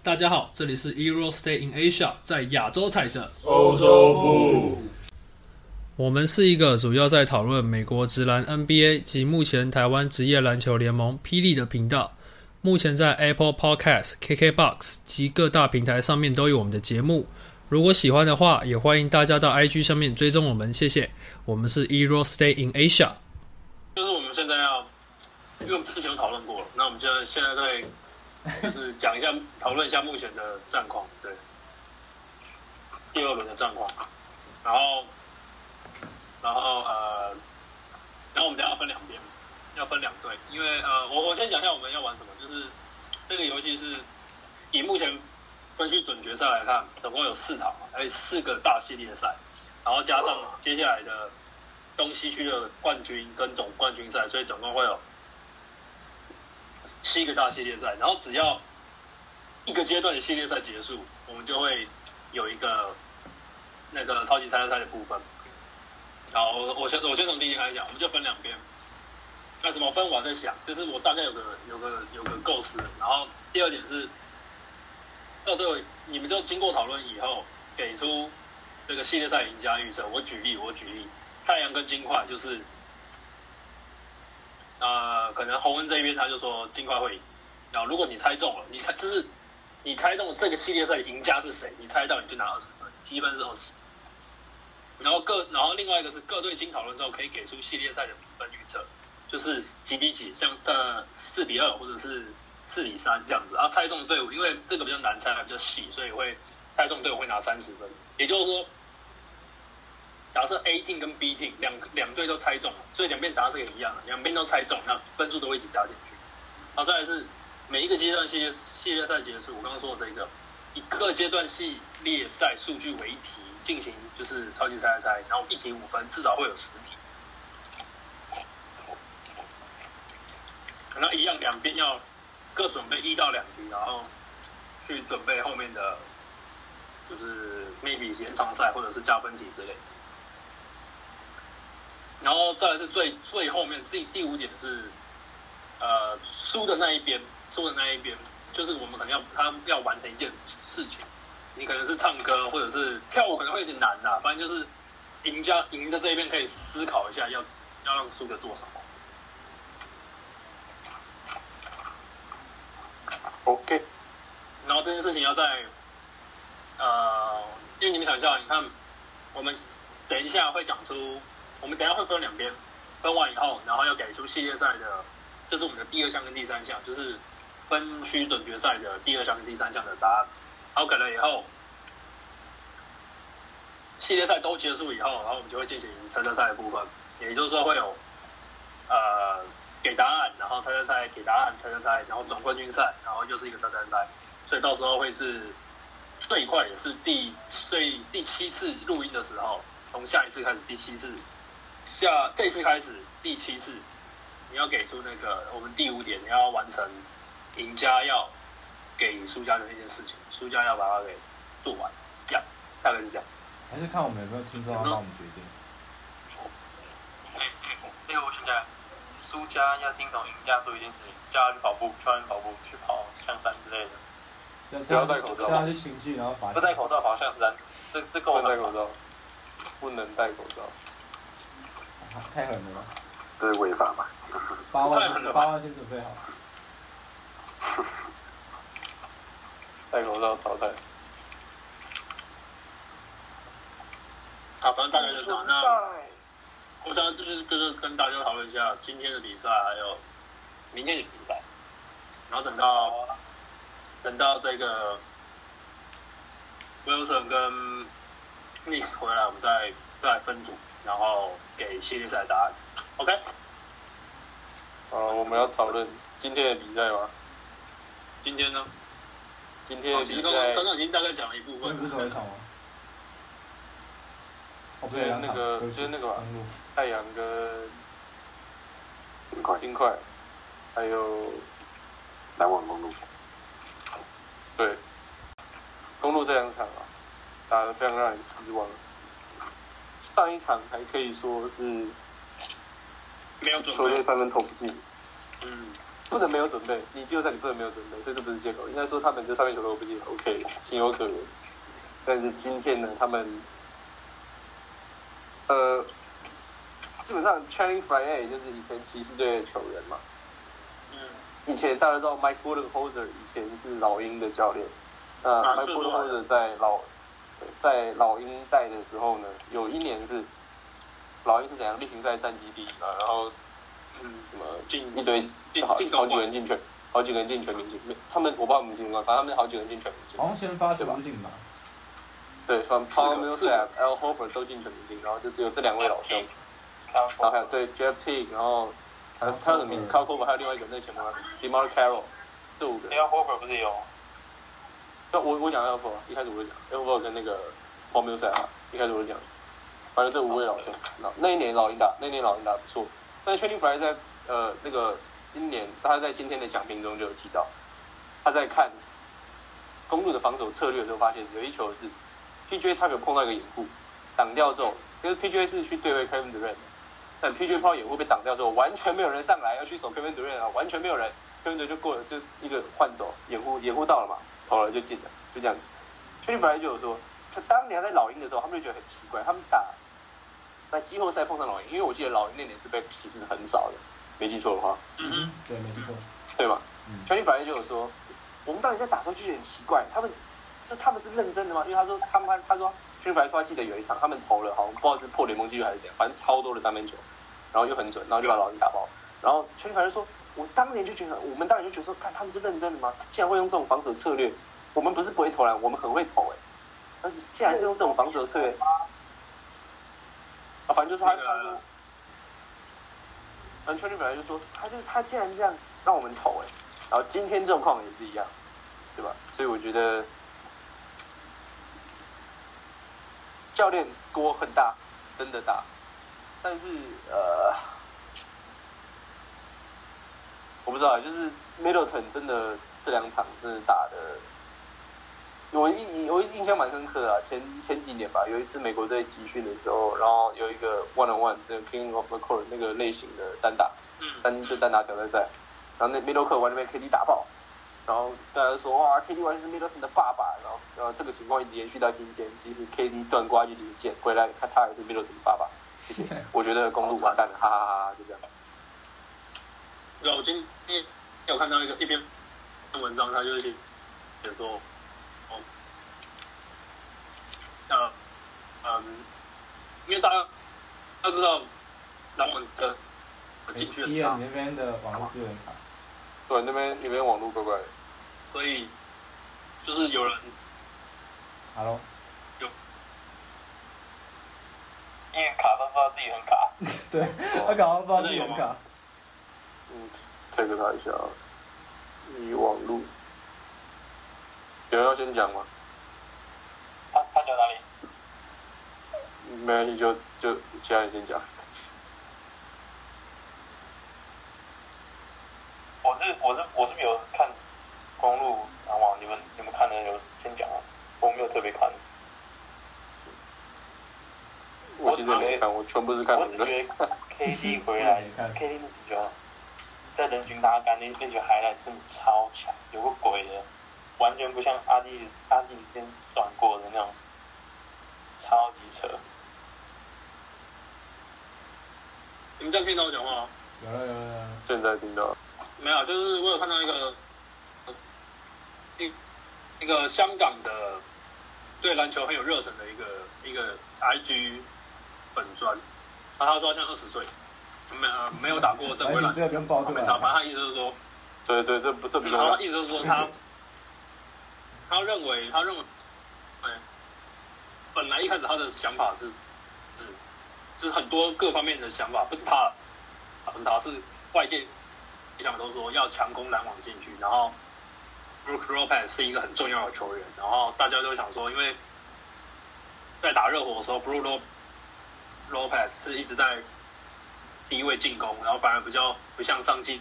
大家好，这里是 Euro Stay in Asia，在亚洲踩着。欧洲部，我们是一个主要在讨论美国职篮 NBA 及目前台湾职业篮球联盟霹雳的频道。目前在 Apple Podcast、KKBox 及各大平台上面都有我们的节目。如果喜欢的话，也欢迎大家到 IG 上面追踪我们，谢谢。我们是 Euro Stay in Asia。就是我们现在要，因为我们之前有讨论过了，那我们就现在在就是讲一下，讨论一下目前的战况，对，第二轮的战况，然后，然后呃，然后我们等下要分两边，要分两队，因为呃，我我先讲一下我们要玩什么，就是这个游戏是以目前分区准决赛来看，总共有四场嘛，还有四个大系列赛，然后加上接下来的东西区的冠军跟总冠军赛，所以总共会有七个大系列赛。然后只要一个阶段的系列赛结束，我们就会有一个那个超级赛赛的部分。好，我我先我先从第一开始讲，我们就分两边。那怎么分我在想，就是我大概有个有个有个构思。然后第二点是，到最后你们就经过讨论以后，给出这个系列赛赢家预测。我举例，我举例，太阳跟金块就是，呃，可能洪恩这一边他就说尽快会赢。然后如果你猜中了，你猜就是你猜中这个系列赛的赢家是谁，你猜到你就拿二十分，积分是二十。然后各然后另外一个是各队经讨论之后可以给出系列赛的比分预测。就是几比几，像这四比二或者是四比三这样子。啊，猜中的队伍，因为这个比较难猜，比较细，所以会猜中队伍会拿三十分。也就是说，假设 A team 跟 B team 两两队都猜中了，所以两边答案是一样，两边都猜中，那分数都会一起加进去。好，再来是每一个阶段系列系列赛结束，我刚刚说的这个，以各阶段系列赛数据为题进行，就是超级猜猜猜，然后一题五分，至少会有十题。那一样，两边要各准备一到两题，然后去准备后面的，就是 maybe 延长赛或者是加分题之类的。然后再来是最最后面第第五点是，呃，输的那一边，输的那一边，就是我们可能要他要完成一件事情，你可能是唱歌或者是跳舞，可能会有点难呐、反正就是赢家赢的这一边可以思考一下要要让输的做什么。OK，然后这件事情要在，呃，因为你们想一下，你看，我们等一下会讲出，我们等下会分两边，分完以后，然后要给出系列赛的，这是我们的第二项跟第三项，就是分区准决赛的第二项跟第三项的答案。好，给了以后，系列赛都结束以后，然后我们就会进行猜猜赛的部分，也就是说会有，呃。给答案，然后猜猜猜，给答案，猜猜猜，然后总冠军赛，然后又是一个猜猜猜，所以到时候会是最快也是第最第七次录音的时候，从下一次开始第七次，下这次开始第七次，你要给出那个我们第五点，你要完成赢家要给输家的那件事情，输家要把它给做完，这样大概是这样。还是看我们有没有听众要帮我们决定。例如现在输家要听从赢家做一件事情，叫他去跑步，叫他去跑步，去跑象山之类的，不要戴口罩这样去情绪，然后罚不戴口罩跑象山，这这够了？不能戴口罩，不能戴口罩，太狠了吧！这是违法吧？八万八万先准备好。戴口罩淘汰。好，反正大概就是这样。那我想这就是跟跟大家讨论一下今天的比赛，还有明天的比赛，然后等到等到这个 Wilson 跟 Nick 回来，我们再再来分组，然后给系列赛答案。OK，啊，我们要讨论今天的比赛吗？今天呢？今天比赛刚刚已经大概讲了一部分昨天不是走一场吗？哦，不就是对，那个就是那个吧公路太阳跟金块，金块，还有篮网公路，对公路这两场啊，打得非常让人失望。上一场还可以说是没有准球队备，三分投不进，嗯，不能没有准备，你季后赛你不能没有准备，所以这不是借口。应该说他们这三分球队我不记得，OK，情有可原。但是今天呢，他们呃，基本上 Channing Frye 就是以前骑士队的球员嘛，嗯，以前大家知道 Mike Budenholzer 以前是老鹰的教练，呃啊 Mike 是 Budenholzer 在老在老鹰带的时候呢，有一年是老鹰是怎样例行赛战绩第一嘛，然后嗯什么进一堆进好好几个人进全，好几个人进全明星，没他们我不知道我们进冠，反正他们好几个人进全明星好，像先发全部进吧，对 Paul m i l 四 p Al Horford 都进全明星，然后就只有这两位老兄，然后还有对 Jeff T，然后还有他的名 c a r c o v 还有另外一个那个前锋 Demar Carroll，这五个人。Al Horford 不是有？那我我讲 Al Horford，一开始我就讲 Al Horford 跟那个 Paul m i l s a p 一开始我就讲，反正这五位老兄，那那一年老鹰打，那一年老鹰打不错，但是 Channing Frye 在呃那个今年他在今天的讲评中就有提到，他在看公路的防守策略的时候，发现有一球是 PJ 他有碰到一个掩护，挡掉之后，因为 PJ 是去对位 Kevin Durant，但 PJ 抛掩护被挡掉之后，完全没有人上来要去守 Kevin Durant 啊，完全没有人，Kevin Durant 就过了，就一个换手掩护掩护到了嘛，投了就进了，就这样子。确定本来就有说，他当年在老鹰的时候，他们就觉得很奇怪，他们打在季后赛碰上老鹰，因为我记得老鹰那年是被骑士很少的，没记错的话，嗯哼，对，没记错，对吧？嗯全力反正就有说，我们到底在打的时候就觉得很奇怪，他们这他们是认真的吗？因为他说他们他说全力反说他记得有一场他们投了好像不知道是破联盟纪录还是怎样，反正超多的三分球，然后又很准，然后就把老鹰打爆。然后全力反正说，我当年就觉得，我们当年就觉得说，看他们是认真的吗？竟然会用这种防守策略，我们不是不会投篮，我们很会投哎、但是竟然是用这种防守策略，啊，反正就是他。反正圈里本来就说，他就是他竟然这样让我们投哎、然后今天状况也是一样，对吧？所以我觉得教练锅很大，真的大，但是呃，我不知道，就是 Middleton 真的这两场真的打的，我印我印象蛮深刻的啊。前前几年吧，有一次美国队集训的时候，然后有一个 one on one 那个 King of the Court 那个类型的单打，嗯，单就单打挑战赛，然后那 Middleton 完全被 KD 打爆，然后大家说哇，KD 完全是 Middleton 的爸爸，然后然后这个情况一直延续到今天，即使 KD 断瓜一直见回来，他他也是 Middleton 的爸爸。谢谢，我觉得公路完蛋了，哈哈哈哈，就这样。对啊，我今天有看到一个一篇文章，他就是写说，哦，呃，嗯，因为大家要知道，篮网的进去很差医院，那边的网络资源卡，对，那边那边网络怪怪的。所以就是有人，Hello，有，因为卡都不知道自己很卡，对，他搞到不知道自己很卡，嗯，take 他一下啊，以网路，有人要先讲吗？他他讲哪里？没关系，就就其他人先讲。我是我是我是没有看公路篮网，你们你们看的有先讲啊，我没有特别看，我其实也没看，我全部是看名字。我只觉得 KD 回来，KD 那几球在人群拉杆那那球 highlight 真的超强，有个鬼的，完全不像阿基阿基先转过的那种，超级扯。你们这样听到我讲话吗？有了有了有了，现在听到，没有，就是我有看到一个呃一一个香港的对篮球很有热忱的一个一个 IG 粉砖，然后他说他现在二十岁，没呃没有打过正规篮球，反正他意思就是说，对对，这不这不重要他。意思是说他。他认为他认为，对，本来一开始他的想法是，嗯，就是很多各方面的想法，不是他，啊不是他是外界想法都说要强攻篮网进去，然后 Brook Lopez 是一个很重要的球员，然后大家都想说，因为在打热火的时候，Brook Lo- Lopez 是一直在低位进攻，然后反而比较不像上季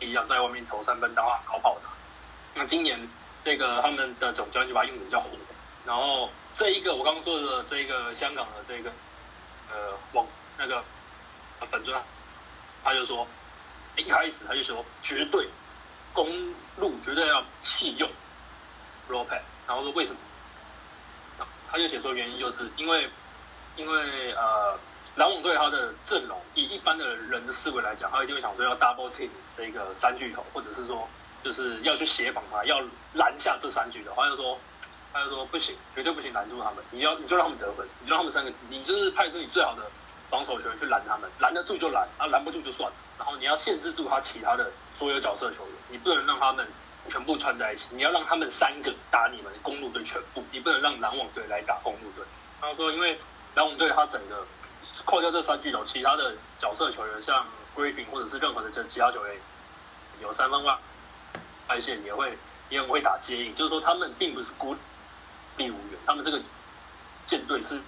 一样在外面投三分打高跑的。那今年这个他们的总教练就把他用的比较火，然后这一个我刚刚说的这个香港的这个呃网那个呃粉砖，他就说一开始他就说绝对公路绝对要弃用 Lopez，然后说为什么？他就写说原因就是因为因为呃篮网队他的阵容以一般的人的思维来讲，他一定会想说要 double team 的一个三巨头，或者是说就是要去协防他，要拦下这三巨头。他就说他就说不行，绝对不行拦住他们，你要你就让他们得分，你就让他们三个，你就是派出你最好的防守球员去拦他们，拦得住就拦，啊拦不住就算。然后你要限制住他其他的所有角色球员，你不能让他们全部串在一起，你要让他们三个打你们公路队全部，你不能让篮网队来打公路队。他说，因为篮网队他整个扣掉这三巨头，其他的角色球员像 Griffin 或者是任何的这其他球员有三分外外线也会也很会打接应，就是说他们并不是孤立无援，他们这个舰队是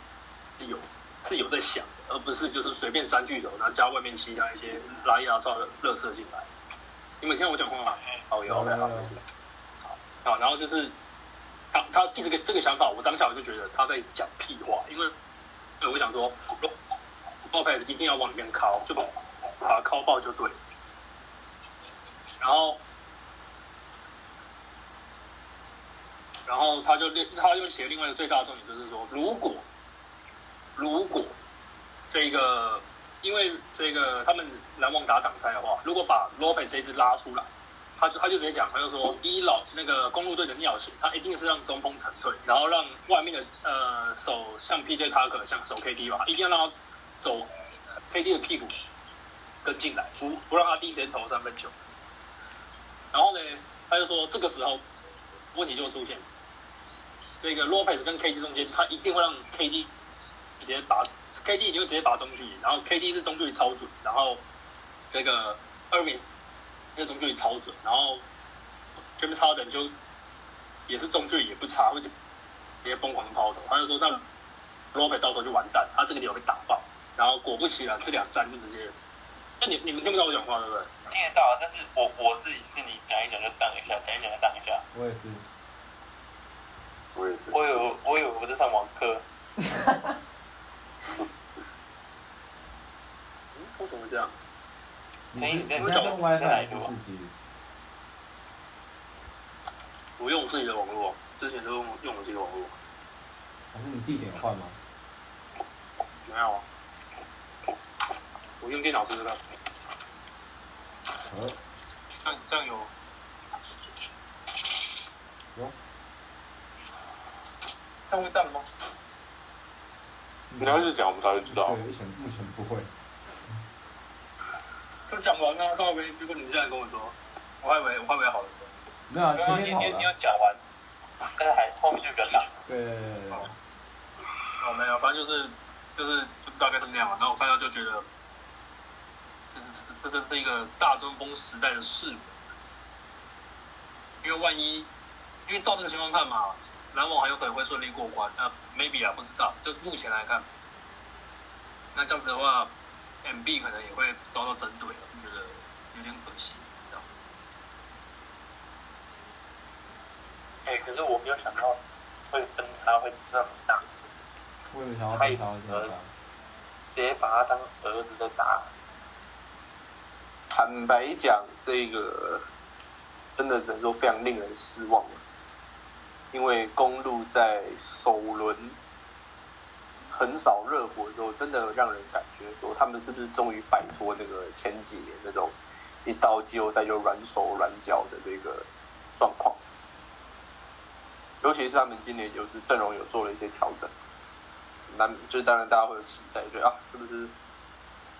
有是有在想的，而不是就是随便三巨头，然后加外面其他一些拉一拉造的热射进来。你们听我讲话吗？哦，有，OK，好，没事。好，然后就是他他这个这个想法，我当下我就觉得他在讲屁话，因为因为我想说，爆开始一定要往里面靠，就把把它靠爆就对。然后，然后他就另，他就写另外一个最大的重点，就是说，如果如果这个因为这个他们篮网打挡拆的话，如果把 Lopez 这支拉出来，他就他就直接讲，他就说，一老那个公路队的尿性，他一定是让中锋沉退，然后让外面的呃手像 PJ 卡克像守 KD 吧，一定要让他走 KD 的屁股跟进来，不不让他第一时间投三分球。然后呢，他就说这个时候问题就出现，这个 Lopez 跟 KD 中间，他一定会让 KD 直接打 KD 你就直接打中距离，然后 KD 是中距离超准，然后这个二米那中距离超准，然后 James Harden 就也是中距离也不差，会直接疯狂抛投。他就说那 Lopez 到时候就完蛋，他这个球被打爆，然后果不其然这两站就直接，那你你们听不到我讲话对不对？听得到，但是我我自己是你讲一讲就荡一下，讲一讲就荡一下。我也是。我也是。我有我有我在上网课。嗯，为什么这样？陈毅你现在用 WiFi？我用我自己的网络，之前都用用我自己的网络。还是你地点换吗？没有啊，我用电脑试试看。呃，这样这样有有。这样会淡吗？你要是讲，我们早就知道对，。目前目前不会。就讲完啊，靠呗。结果你们现在跟我说，我还以为我还以为好了。没有啊，前刚刚你你你有面好了。讲完，但是还后面就比较大。对对对对对。哦，没有，反正就是就是就大概是那样嘛。然后我看到就觉得，这个是一个大中锋时代的式微。因为万一，因为照这个情况看嘛，篮网很有可能会顺利过关。那 maybe 啊，不知道。就目前来看，那这样子的话，MB 可能也会遭到针对了，就觉得有点可惜。哎、可是我没有想到会分差会这么大，为什么想要分超这样直接把他当儿子在打。坦白讲，这个真的只能说非常令人失望了，因为公路在首轮横扫热火之后，真的让人感觉说他们是不是终于摆脱那个前几年那种一到季后赛就软手软脚的这个状况。尤其是他们今年就是阵容有做了一些调整，难就是当然大家会有期待，觉得啊是不是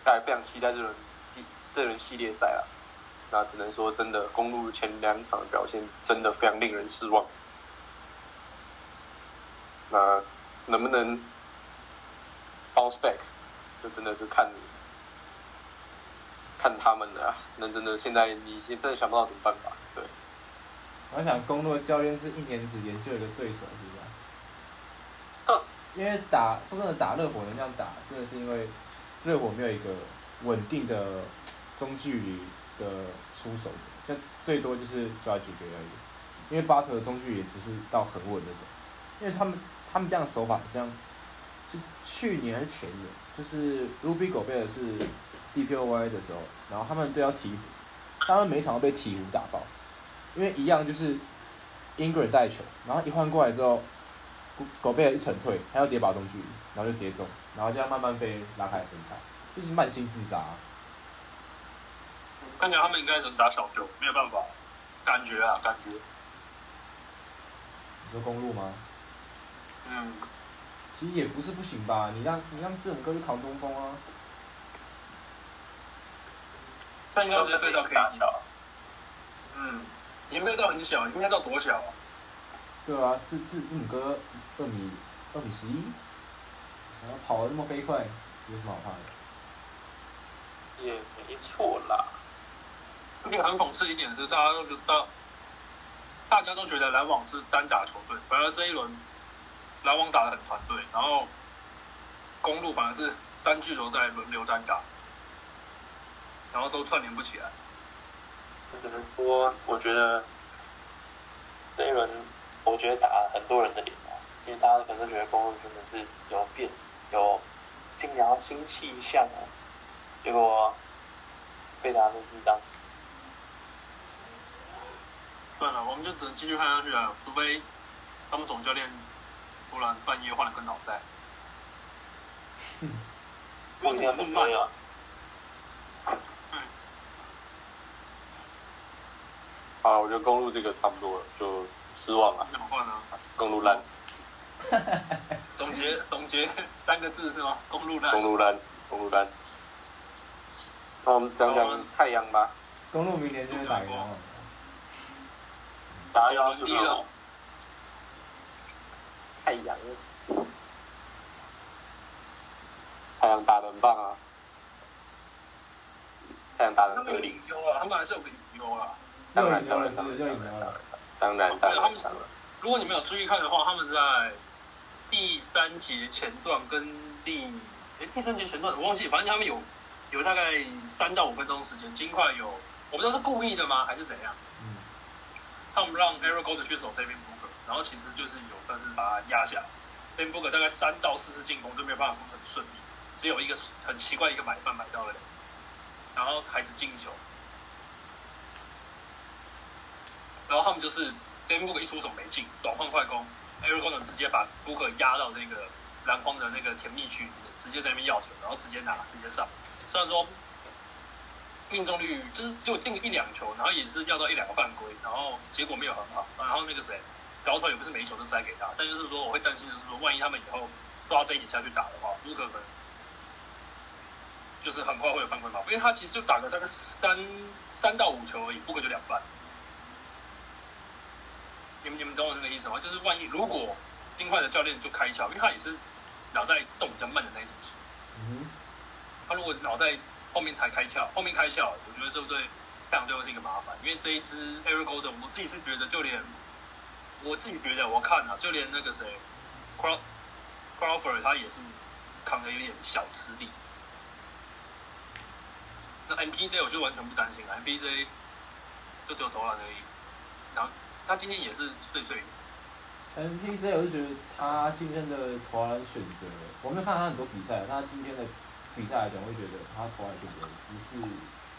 大家非常期待这轮季这轮系列赛啊？那只能说真的，公路前两场的表现真的非常令人失望。那能不能 bounce back，就真的是看看他们的啊。那真的现在你现真的想不到什么办法，对。我想公路的教练是一年只研究一个对手，是不是啊？因为打说真的，打热火能这样打，真的是因为热火没有一个稳定的中距离的出手者，像最多就是 Judge 给而已。因为巴特的中距离不是到很稳的走，因为他们他们这样的手法好像就去年还是前年，就是 Ruby 狗贝尔是 DPOY 的时候，然后他们都要鹈鹕，他们每场都被鹈鹕打爆，因为一样就是 Ingram 带球，然后一换过来之后，狗狗贝尔一沉退，他要直接把中距离，然后就直接中，然后这样慢慢被拉开分差，就是慢性自杀。看起来他们应该能打小球，没有办法，感觉啊，感觉。你说公路吗？嗯，其实也不是不行吧，你让你让这种哥去扛中锋啊。他应该直接对到 K 打小，嗯，也没有到很小，应该到多小啊？对啊，这这这种哥二米二米十一，然后跑得那么飞快，有什么好怕的？也没错啦。而且很讽刺一点是，大家都觉得，大家都觉得篮网是单打球队，反而这一轮篮网打得很团队，然后公路反而是三巨头在轮流单打，然后都串联不起来。我只能说，我觉得这一轮，我觉得打很多人的脸啊，因为大家可能觉得公路真的是有变，有进聊新气象啊，结果被打成智障。算了，我们就只能继续看下去了，除非他们总教练突然半夜换了个脑袋。不一定要这么样。好了，我觉得公路这个差不多了，就失望了。怎么换呢？公路烂，总结总结三个字是吗？公路烂。公路烂，公路烂。那我们讲讲太阳吧。公路明年就会打赢篮网。打幺是第一个太阳，太阳打得很棒啊！太阳打得他们有领优啊，他们还是有个领优啊。又当然当然当然又赢了，当然当然当然。如果你们有注意看的话，他们在第三节前段跟第哎第三节前段我忘记，反正他们有有大概三到五分钟时间，金块有我不知道是故意的吗，还是怎样？他们让 Eric Golden 去守 Devin Booker，然后其实就是有但是把他压下来。Devin Booker 大概三到四次进攻都没有办法很顺利，只有一个很奇怪一个买饭买到了，然后孩子进球，然后他们就是 Devin Booker 一出手没进，短换快攻，Eric Golden 直接把 Booker 压到那个篮筐的那个甜蜜区，直接在那边要球，然后直接拿直接上。虽然说命中率就是就定一两球，然后也是要到一两个犯规，然后结果没有很好。然后那个谁，高头也不是每一球都塞给他，但就是说我会担心，就是说万一他们以后都要这一点下去打的话，不可能就是很快会有犯规嘛，因为他其实就打个大概三三到五球而已，不过就两半。你们你们懂我那个意思吗？就是万一如果丁快的教练就开窍，因为他也是脑袋动比较慢的那一种型。嗯他如果脑袋后面才开窍，后面开窍，我觉得这对太阳队会是一个麻烦。因为这一支 Eric Golden，我自己是觉得，就连我自己觉得，我看啊，就连那个谁 Crawford，他也是扛的有点小吃力。那 MPJ 我就完全不担心了，MPJ 就只有投篮而已。然后他今天也是碎碎，，MPJ 我就觉得他今天的投篮选择，我没有看他很多比赛，他今天的比赛来讲，我会觉得他投篮选择不是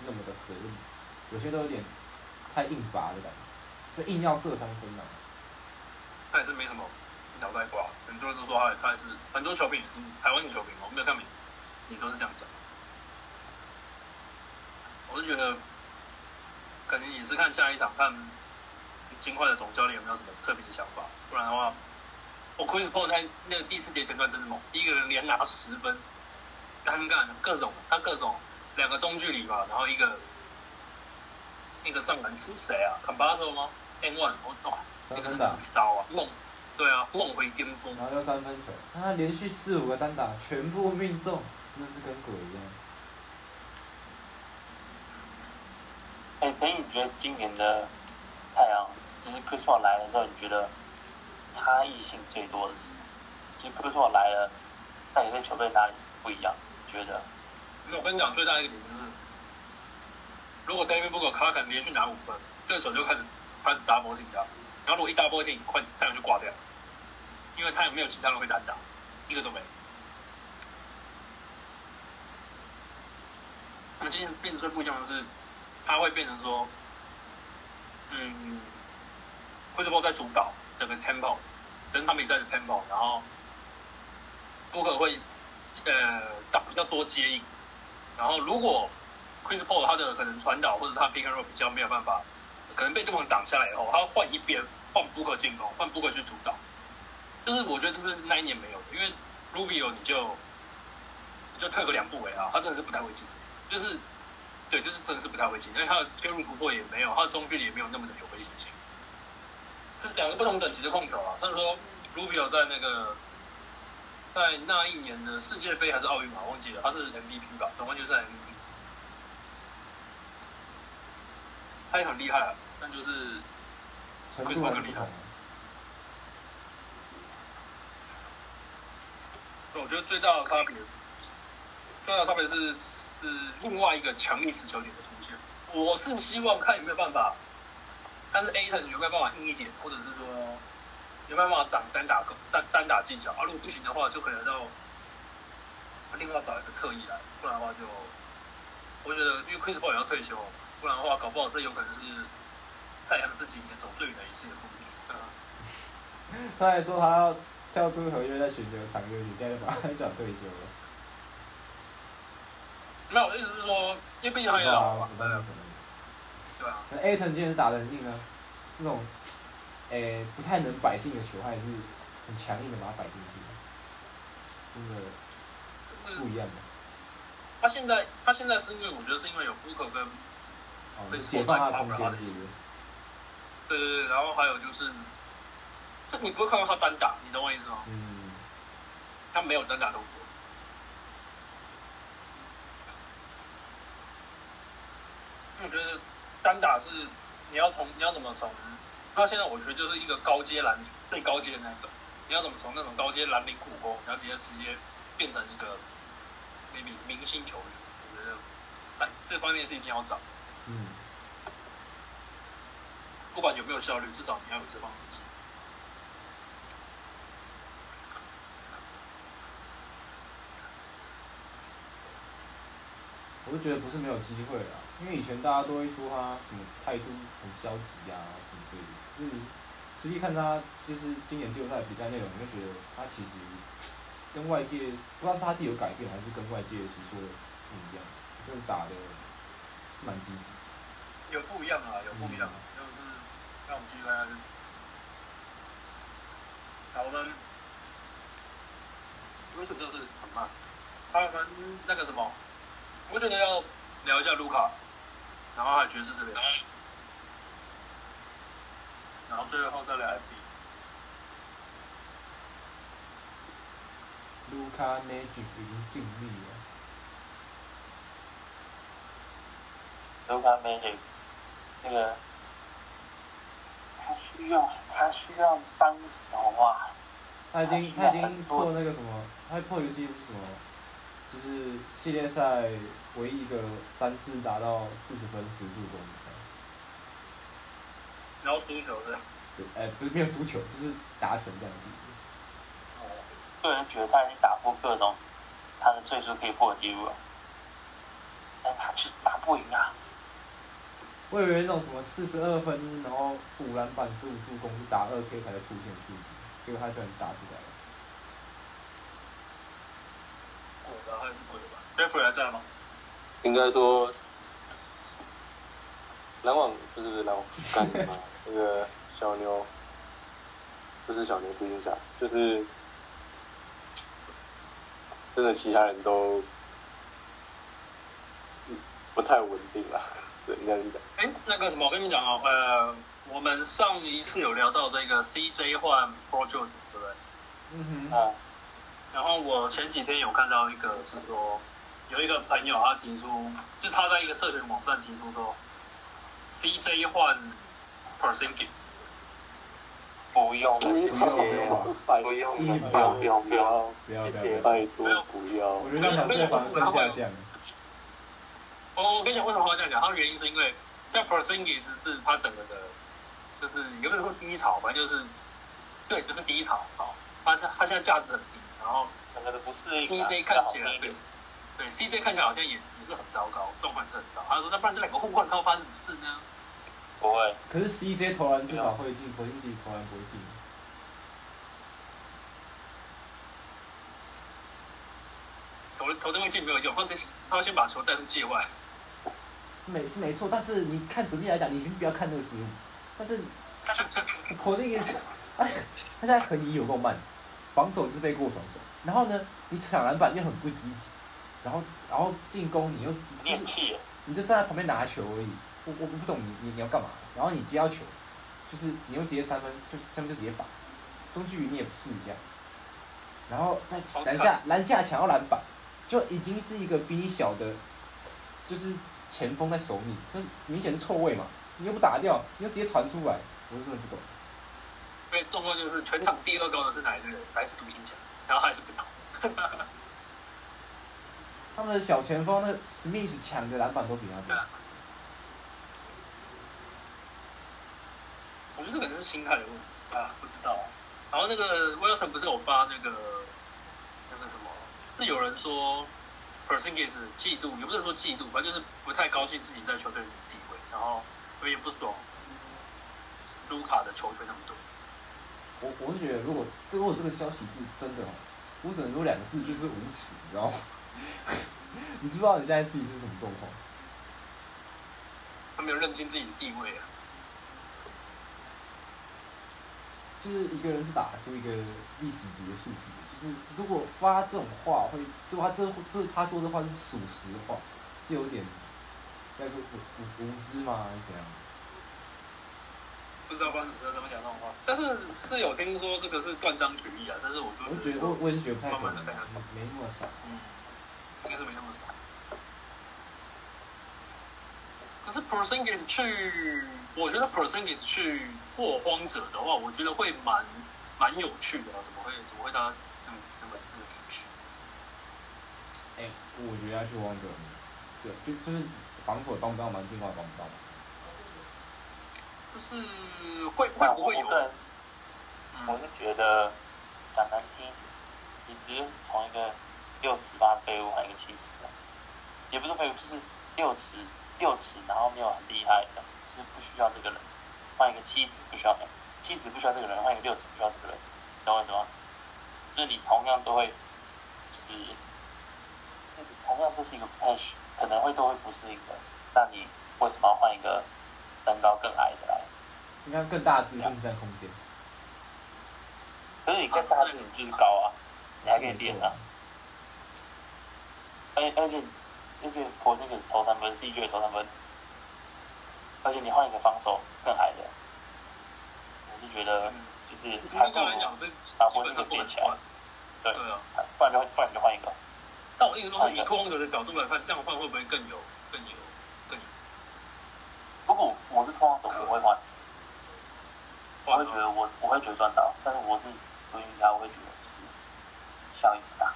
那么的合理，有些都有点太硬拔的感觉，就硬要射三分啊。他也是没什么脑袋瓜。很多人都说他他也是很多球评也是台湾的球评，我没有看你，你都是这样讲。我是觉得，可能也是看下一场，看金块的总教练有没有什么特别的想法，不然的话，我 Chris Paul 在那个第四节前段真的猛，一个人连拿十分，单干各种他各种两个中距离吧，然后一个那个上篮是谁啊 c a m b a z o 吗？N one 我哦，那个是三分打很骚啊，梦对啊，梦回巅峰。然后又三分球，他连续四五个单打全部命中，真的是跟鬼一样。哎，所以你觉得今年的太阳，就是 Chris Paul 来的时候，你觉得差异性最多的是什么？其实 Chris Paul 来了，那你对球队哪里不一样？觉得？那我跟你讲，最大的一个点就是，如果 David Booker 他可能连续拿五分，对手就开始开始 double team 他，然后如果一 double team，快太阳就挂掉，因为太阳没有其他人会单打，一个都没。那今天变得最不一样的是他会变成说，嗯 q u i s p o 在主导整个 tempo，整场比赛的 tempo，然后 Booker 会呃打比较多接应，然后如果 Chris Paul 他的可能传导或者他 pick and roll 比较没有办法，可能被对方挡下来以后，他换一边换 Booker 进攻，换 Booker 去主导，就是我觉得这是那一年没有的，因为 Rubio 你就你就退个两步为啊，他真的是不太会进，就是对，就是真的是不太会进，因为他的切入突破也没有，他的中距离也没有那么的有威胁性，就是两个不同等级的控球啊。但是说 Rubio 在那个在那一年的世界杯还是奥运嘛，忘记了，他是 MVP 吧，总冠军赛 MVP。他也很厉害啊，但就是程度还是不同。我觉得最大的差别，最大的差别是是另外一个强力持球点的出现。我是希望看有没有办法，但是 A 层有没有办法硬一点，或者是说有没有办法长单打单单打技巧啊？如果不行的话，就可能要另外找一个侧翼来，不然的话就我觉得，因为 Chris Paul 也要退休。不然的话，搞不好这有可能是太阳这几年走最远的一次的目的。他还说他要跳出合约，在寻求长约，你现在就把他转退休了。没有，我的意思是说，因为毕竟他对啊。那 Aton 今天是打的很硬啊，那种诶不太能摆进的球，还是很强硬的把它摆进去，真的不一样的。他现在，他现在是因为我觉得是因为有 Booker 跟。解放他空间，对对对，然后还有就是，你不会看到他单打，你懂我意思吗？嗯。他没有单打动作。我觉得单打是你要从你要怎么从他现在我觉得就是一个高阶蓝领最高阶的那种，你要怎么从那种高阶蓝领苦工，然后直接直接变成一个 maybe 明星球员？我觉得哎，这方面是一定要找。嗯，不管有没有效率，至少你要有这方面的。我就觉得不是没有机会啦，因为以前大家都会说他什么态度很消极啊什么之类的，是实际看他其实今年季后赛比赛内容，你会觉得他其实跟外界不知道是他自己有改变，还是跟外界其实说的不一样，真的打的是蛮积极。有不一样啊，有不一样啊，就是让我们继续看下去。好，我们为什么就是很慢？他们那个什么，我觉得要聊一下卢卡，然后还有爵士这边，然后最后再来比。卢卡 Magic 已经尽力了。卢卡 Magic。那个，他需要他需要帮手啊！他已经他已经破那个什么，他破一个记录是什么？就是系列赛唯一一个三次达到四十分十助攻比赛。然后输球是？对，哎，不是没有输球，就是达成这样子。哦，个人觉得他已经打破各种他的岁数可以破的记录了，但他就是打不赢啊。我以为那种什么四十二分，然后五篮板、十五助攻，打二 K 才会出现数据，结果他居然打出来了。还是过的吧？Jeffrey 还在吗？应该说，篮网不是不是篮网，干什么？那个小牛，不是小牛独行侠，就是真的其他人都不太稳定了。对应该是讲，哎，那个什么，我跟你们讲哦，呃，我们上一次有聊到这个 CJ 换 Pro George，对不对？嗯哼。啊。然后我前几天有看到一个是说，有一个朋友他提出，就他在一个社群网站提出说，CJ 换 Percentage，不用，不用，不用，不用，不用，不用，不要，谢谢，拜托，不要。我觉得他对方更下降。我我跟你讲，为什么会这样讲？他的原因是因为像 Persingis 是他整个的，就是有没有说低潮？反正就是，对，就是低潮。好，他现他现在价值很低，然后整个的不适应。一杯看起来，对，CJ 看起来好像也也是很糟糕，状况是很糟。他说：“那不然这两个互换，看发生什么事呢不会，可是 CJ 投篮至少会进，投进去投篮不会进。投投这会进没有用，他先他要先把球带出界外。是没是没错，但是你看整体来讲，你先不要看这个失误，但是 投进也是，哎，他现在可以有够慢，防守是被过防守，然后呢，你抢篮板又很不积极，然后然后进攻你又只就是你就站在旁边拿球而已，我我我不懂你你你要干嘛？然后你接到球，就是你又直接三分，就是三分就直接打，中距离你也不试一下，然后再好篮下篮下抢到篮板，就已经是一个比你小的，就是前锋在守你，就是明显是错位嘛，你又不打掉，你又直接传出来，我是真的不懂。因为状况就是全场第二高的是哪一个人？还是独行侠，然后还是不倒。他们的小前锋那史密斯抢的篮板都比他多，我觉得这可能是心态的问题啊，不知道。然后那个 Wilson 不是有发那个那个什么？是有人说 p e r s i n g i s 嫉妒，也不是说嫉妒，反正就是不太高兴自己在球队里的地位，然后有点不懂卢卡的球权那么多。我我是觉得如果如果这个消息是真的哦，我只能说两个字，就是无耻，你知道吗？你知不知道你现在自己是什么状况？他没有认清自己的地位啊。就是一个人是打出一个历史级的数据，就是如果发这种话会，如果他这这他说的话是属实的话，是有点该说无无无知吗？还是怎样？不知道发生什么事怎么讲这种话，但是是有听说这个是断章取义啊，但是我就我觉得我我也是觉得太，慢慢的看下去没没那么傻。嗯，应该是没那么傻。可是 Porzingis 去，我觉得 Porzingis 去过荒者的话，我觉得会蛮蛮有趣的啊！怎么会怎么会他那么那么那么进去？哎、我觉得要去王者，对，就就是防守帮不到忙，进攻也帮不到忙。就是会会不会有我？是觉得讲难听，你直接从一个六尺八的废物换一个七尺的，也不是废物，就是六尺六尺，然后没有很厉害的，就是不需要这个人，换一个七尺不需要，七尺不需要这个人，换一个六尺不需要这个人，你懂我意思吗？就是你同样都会，就是，就是同样都是一个不太需可能会都会不适应的，那你为什么要换一个身高更矮的来？应该更大只，更占空间。可是你更大只，你就是高啊，你还可以练啊。而且而且而且 g i s 投三分，CJ 也投三分，而且你换一个防守更矮的，我是觉得就是还应不如该来讲是基把本 p o r 上 z 不 i 能 n g i s 练起来换。，对，啊。不然就不然就换一个。但我一直都是以拓荒者的角度来看，这样换会不会更有更有更有？如果我是拓荒者，我会换，我会觉得我我会觉得赚到，但是我是独行侠，我会觉得就是效益不大。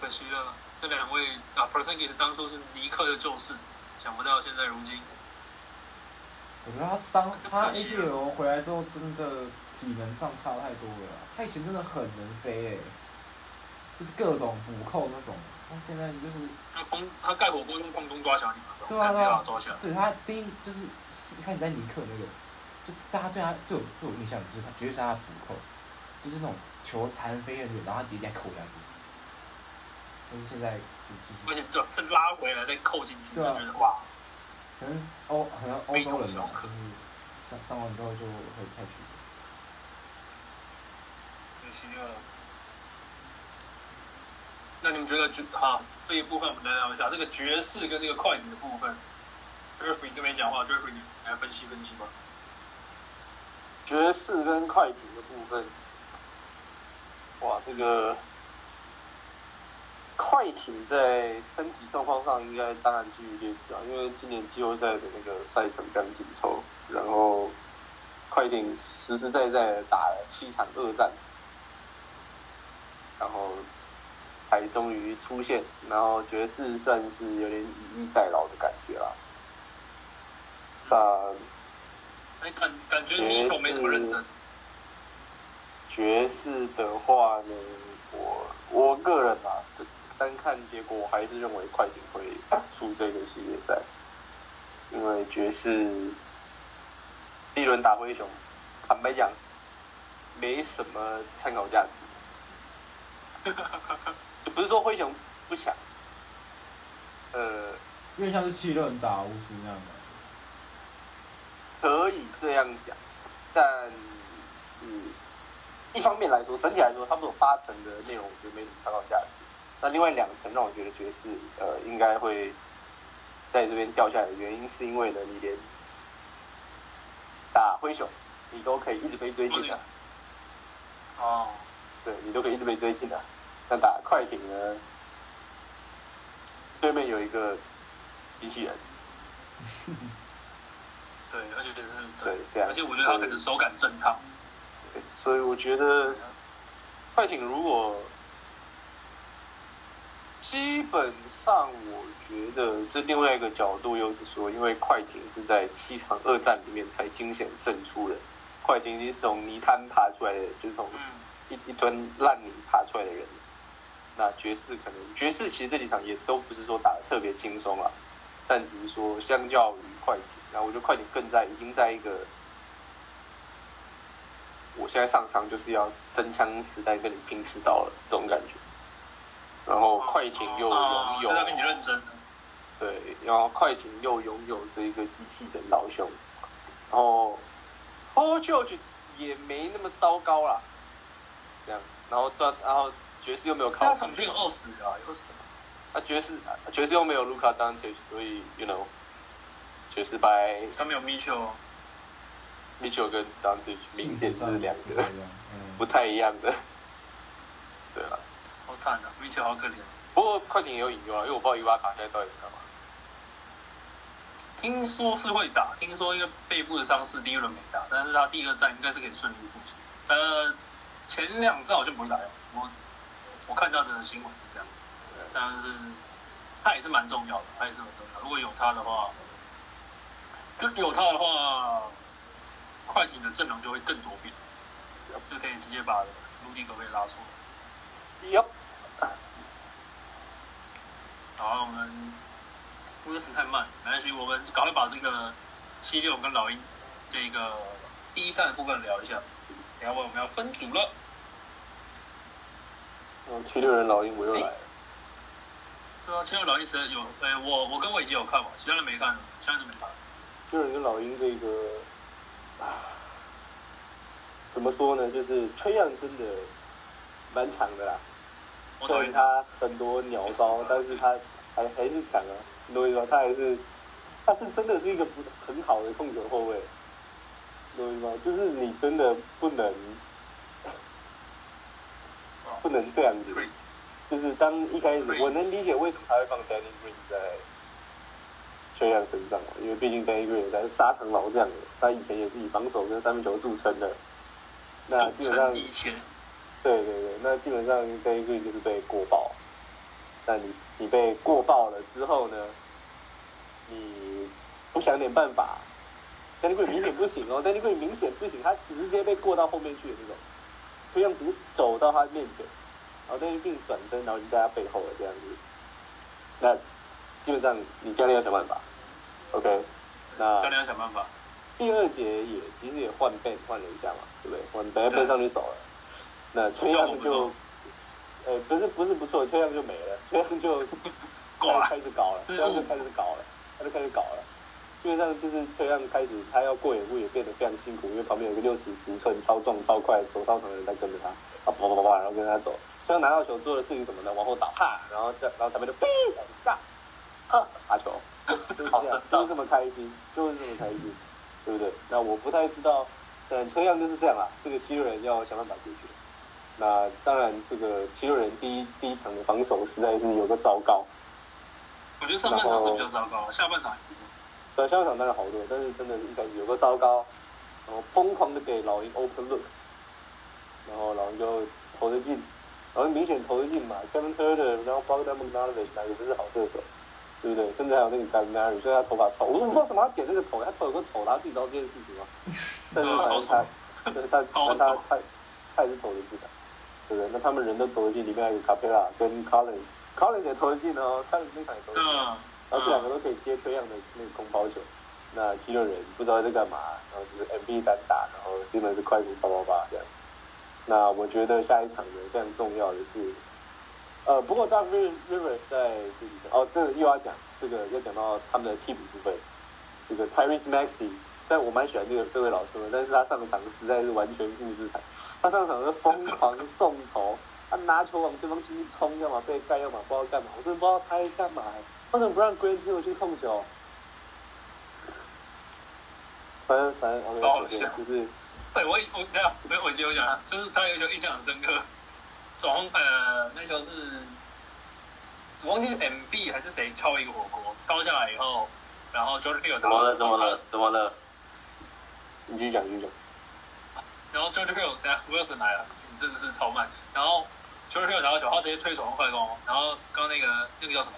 可惜了，这两位啊 p e r s o n g i 当初是尼克的救世，想不到现在如今我觉得他伤他 ACL 回来之后，真的体能上差太多了。他以前真的很能飞诶、就是各种补扣那种。他现在就是他光他盖火锅用空中抓小你嘛，对啊对啊抓起来，。对他第一就是一开始在尼克那个，就大家对他最有最有印象就是他绝对是他的补扣，就是那种球弹飞很远，然后他直接扣下去。但是现在就就是而且对是拉回来再扣进去，就觉得哇，可能是欧可能欧洲人吧，就是上上完之后就会不太去。可惜了。那你们觉得爵好这一部分我们来聊一下这个爵士跟这个快艇的部分。Jeffrey 都没讲话，Jeffrey 你来分析分析吧。爵士跟快艇的部分，哇，这个快艇在身体状况上应该当然居于劣势啊，因为今年季后赛的那个赛程非常紧凑，然后快艇实实在在地打了七场恶战，然后才终于出现，然后爵士算是有点以逸待劳的感觉啦。那哎，感感觉没什么认真，爵士的话呢，我我个人啊，单看结果，我还是认为快艇会出这个系列赛，因为爵士第一轮打灰熊，坦白讲，没什么参考价值。不是说灰熊不强，呃，因为像是七轮打巫师那样的。可以这样讲，但是一方面来说，整体来说，他们有八成的内容我觉得没什么参考价值。那另外两层让我觉得爵士呃应该会在这边掉下来的原因，是因为呢，你连打灰熊你都可以一直被追进的，哦，对你都可以一直被追进的。那打快艇呢，对面有一个机器人。对，而且就是对这样，而且我觉得他可能手感正烫。所以我觉得快艇如果基本上，我觉得这另外一个角度又是说，因为快艇是在七场二战里面才惊险胜出的，快艇已经是从泥滩爬出来的，就是从一一吨烂泥爬出来的人。那爵士可能爵士其实这几场也都不是说打的特别轻松啊，但只是说相较于快艇。然后我觉得快艇更在已经在一个，我现在上场就是要真枪实弹跟你拼刺刀了这种感觉。然后快艇又拥有，跟你认真。对，然后快艇又拥有这个机器人老兄，然后 Paul George 也没那么糟糕啦。这样，然后断，然后爵士又没有靠，他场均有二十啊，有二十。啊，爵士爵士又没有卢卡当 c 所以 you know。爵士掰，他没有 Mitchell，Mitchell 跟 d a n c e 明显是两个 不太一样的，对啊，好惨啊，Mitchell 好可怜。不过快艇也有引诱啊，因为我不知道伊巴卡现在到底在干嘛。听说是会打，听说因为背部的伤势第一轮没打，但是他第二站应该是可以顺利复出。呃，前两站好像不会来，我我看到的新闻是这样，但是他也是蛮重要的，他也是很重要。如果有他的话。有他的话，快艇的阵容就会更多变，就可以直接把卢迪格给拉出来。有。好，我们不是太慢，没关系，我们赶快把这个七六跟老鹰这个第一站的部分聊一下。然后我们要分组了。嗯，七六人老鹰我又来了。对啊，七六老鹰是有，哎，我我跟我已经有看嘛，其他人没看，其他人没看。就是跟老鹰这个啊，怎么说呢？就是崔样真的蛮强的啦。虽然他很多鸟招，但是他还还是强啊。你懂我意思吗？他还是他是真的是一个不很好的控球后卫。懂我意思吗？就是你真的不能不能这样子。就是当一开始，我能理解为什么他会放 Danny Green 在。缺氧成长嘛，因为毕竟 Danny Green 他是沙场老将，他以前也是以防守跟三分球著称的。那基本上，以前，对对对，那基本上 Danny Green 就是被过爆。那你你被过爆了之后呢？你不想点办法？Danny Green 明显不行哦，Danny Green 明显不行，他直接被过到后面去的那种。缺氧只是走到他面前，然后 Danny Green 转身，然后就在他背后了这样子。那基本上你教练要想办法。OK，那教练要想办法。第二节也其实也换背换了一下嘛，对不对？换本来背上去手了，那崔样就，呃，不是不是不错，崔样就没了，崔样就 开始搞了，崔样就开始搞了，他就开始搞了。基本上就是崔样开始，他要过野步也变得非常辛苦，因为旁边有个六十十寸超壮超快手超长的人在跟着他，啊啪啪啪啪，然后跟他走。崔样拿到球做的事情什么呢？往后倒，哈，然后再然后他们就哔，嘎，哈，打球。就是这样，就是这么开心，就是这么开心，对不对？那我不太知道，但车样就是这样啊。这个七六人要想办法解决。那当然，这个七六人第一第一场的防守实在是有个糟糕。我觉得上半场是比较糟糕，下半场不错。对，下半场当然好多，但是真的一开始有个糟糕，然后疯狂的给老鹰 open looks，然后老鹰就投得进，然后明显投得进嘛。Kevin Herter，然后 Bogdan Bogdanovic 哪个不是好射手？对不对？甚至还有那个 Gary，虽然他头发丑，我都不知道什么他剪那个头，他头有个丑，他自己知道这件事情吗？但是他，他，但他，他，他，他也是投得进的，对不对？那他们人都投得进，里面还有卡佩拉跟 Collins，Collins 也投得进哦，Collins 那场也投得进，嗯，然后这两个都可以接推样的那个空抛球。那七六人不知道在干嘛，然后就是 MB 单打，然后 Simmons 是快攻八八八这样。那我觉得下一场呢，非常重要的是，呃，不过 Doug Rivers 在这里哦，这个又要讲这个要讲到他们的替补部分，这个 Tyrese Maxey，虽然我蛮喜欢这个这位老兄的，但是他上场实在是完全负资产，他上场是疯狂送头，他拿球往对方进去冲，要么被盖，要么不知道干嘛，我真的不知道他在干嘛，为什么不让 Grant Hill 去控球？反正反正 OK，就是对我我对啊，我我记得我讲，就是他有一球印象很深刻，总呃那球是我忘记是 MB 还是谁敲一个火锅高下来以后，然后 George Hill 怎么了？怎么了？？怎么了？你继续讲，继续讲。然后 George Hill 等下 Wilson 来了，你真的是超慢。然后 George Hill 拿到球，他直接推手攻快攻，然后刚刚那个那个叫什么？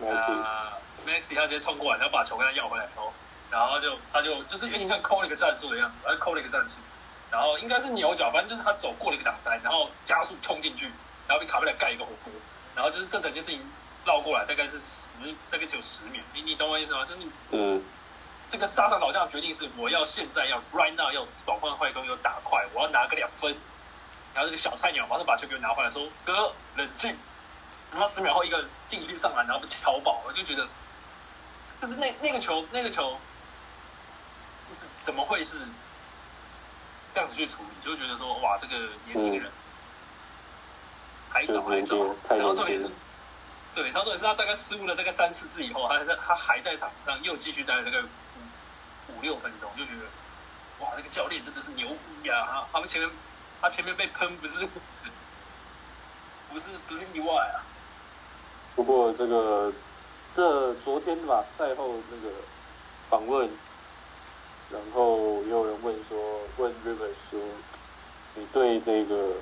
没关系，呃，Maxi 他直接冲过来，然后把球跟他要回来以后，然后他就他就就是有点像抠了一个战术的样子，他抠了一个战术，然后应该是牛角，反正就是他走过了一个挡带，然后加速冲进去，然后被卡贝莱盖一个火锅，然后就是这整件事情绕过来大概是十，大概只有十秒，你你懂我意思吗？就是嗯，这个杀伤导向的决定是我要现在要 right now 要转换快攻，要打快，我要拿个两分，然后这个小菜鸟马上把球给我拿回来，说哥冷静。然后十秒后一个禁区上篮，然后被敲爆，我就觉得，就是那那个球那个球，是怎么会是这样子去处理？就觉得说哇，这个年轻人还早还早然后重点是。对，他说也是他大概失误了大概三四次以后，他还在他还在场上又继续待了大概五五六分钟，就觉得哇，那个教练真的是牛逼啊！他他们前面他前面被喷不是 不是不是意外啊，不过这个这昨天吧，赛后那个访问，然后也有人问说，问 Rivers 说，你对这个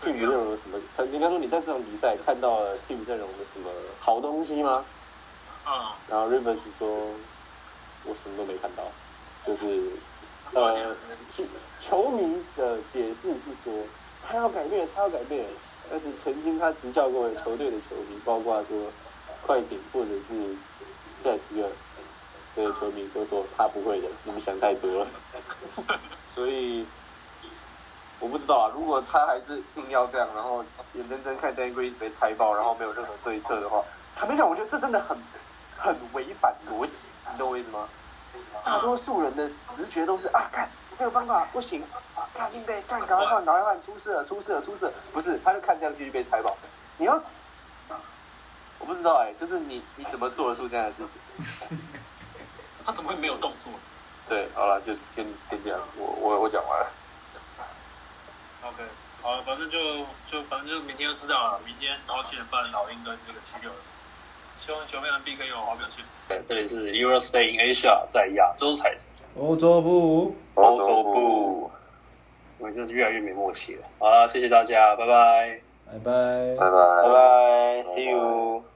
team 阵容有什么？他应该说你在这场比赛看到了 team 阵容的什么好东西吗？嗯，然后 Rivers 说，我什么都没看到，就是呃，球球迷的解释是说，他要改变，他要改变。但是曾经他执教过的球队的球迷，包括说快艇或者是塞提尔的球迷，都说他不会的，你们想太多了。所以我不知道啊，如果他还是硬要这样，然后眼睁睁看 Dan Green 一直被拆爆，然后没有任何对策的话，坦白讲，我觉得这真的很很违反逻辑，你懂我意思吗？大多数人的直觉都是啊，看这个方法不行，啊，看硬被看赶快换，赶快换，出事了，出事了，出事了，不是，他就看这样继续被拆爆。你要，我不知道哎、就是你你怎么做得出这样的事情？他怎么会没有动作对，好了，就先先这样，我我我讲完了。？OK，好了，反正就就反正就明天就知道了，明天早上七点半老鹰跟这个七六人，希望球迷们 B 可以有好表现。对，这里是 Eurostay in Asia，在亚洲采集。欧洲部。欧洲部，我们真是越来越没默契了。好了，谢谢大家，拜拜。拜拜。拜拜拜拜，See you。